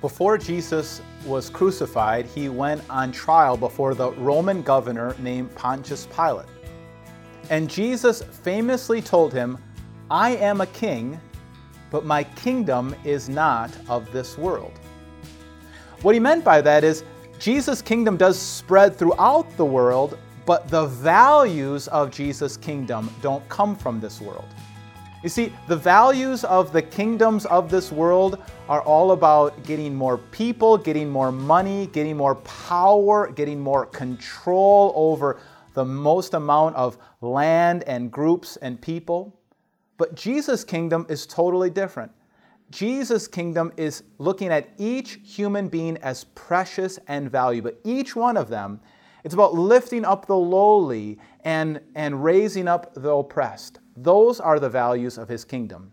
Before Jesus was crucified, he went on trial before the Roman governor named Pontius Pilate. And Jesus famously told him, I am a king, but my kingdom is not of this world. What he meant by that is Jesus' kingdom does spread throughout the world, but the values of Jesus' kingdom don't come from this world. You see, the values of the kingdoms of this world are all about getting more people, getting more money, getting more power, getting more control over the most amount of land and groups and people. But Jesus' kingdom is totally different. Jesus' kingdom is looking at each human being as precious and valuable. Each one of them, it's about lifting up the lowly and, and raising up the oppressed. Those are the values of his kingdom.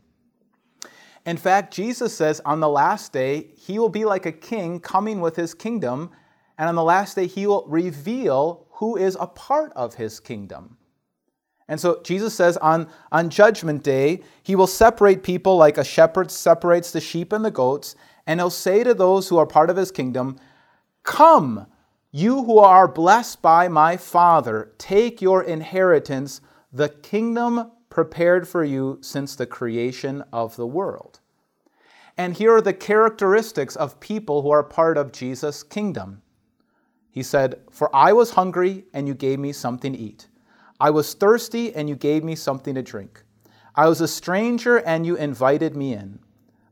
In fact, Jesus says on the last day, he will be like a king coming with his kingdom, and on the last day, he will reveal who is a part of his kingdom. And so Jesus says on, on Judgment Day, he will separate people like a shepherd separates the sheep and the goats, and he'll say to those who are part of his kingdom, Come, you who are blessed by my Father, take your inheritance, the kingdom prepared for you since the creation of the world. And here are the characteristics of people who are part of Jesus' kingdom. He said, For I was hungry, and you gave me something to eat. I was thirsty, and you gave me something to drink. I was a stranger, and you invited me in.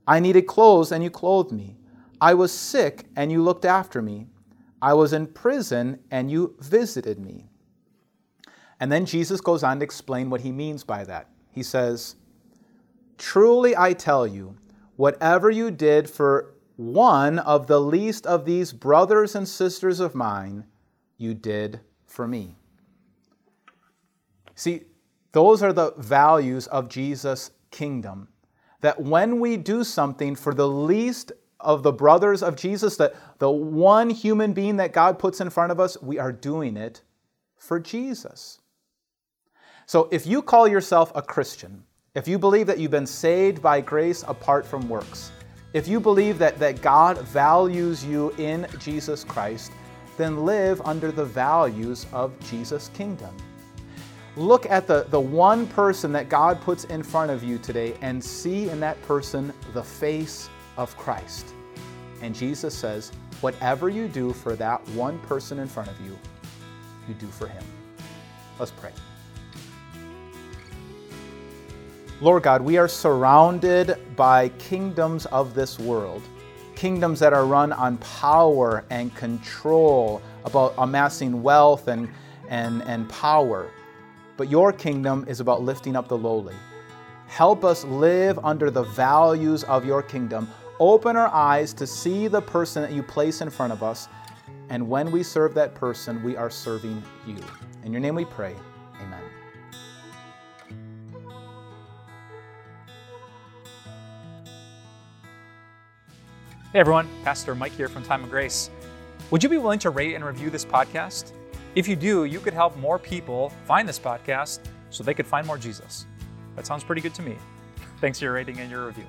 I needed clothes, and you clothed me. I was sick, and you looked after me. I was in prison, and you visited me. And then Jesus goes on to explain what he means by that. He says, Truly I tell you, whatever you did for one of the least of these brothers and sisters of mine, you did for me. See, those are the values of Jesus' kingdom. That when we do something for the least of the brothers of Jesus, that the one human being that God puts in front of us, we are doing it for Jesus. So if you call yourself a Christian, if you believe that you've been saved by grace apart from works, if you believe that, that God values you in Jesus Christ, then live under the values of Jesus' kingdom. Look at the, the one person that God puts in front of you today and see in that person the face of Christ. And Jesus says, whatever you do for that one person in front of you, you do for him. Let's pray. Lord God, we are surrounded by kingdoms of this world, kingdoms that are run on power and control, about amassing wealth and, and, and power. But your kingdom is about lifting up the lowly. Help us live under the values of your kingdom. Open our eyes to see the person that you place in front of us. And when we serve that person, we are serving you. In your name we pray. Hey everyone, Pastor Mike here from Time of Grace. Would you be willing to rate and review this podcast? If you do, you could help more people find this podcast so they could find more Jesus. That sounds pretty good to me. Thanks for your rating and your review.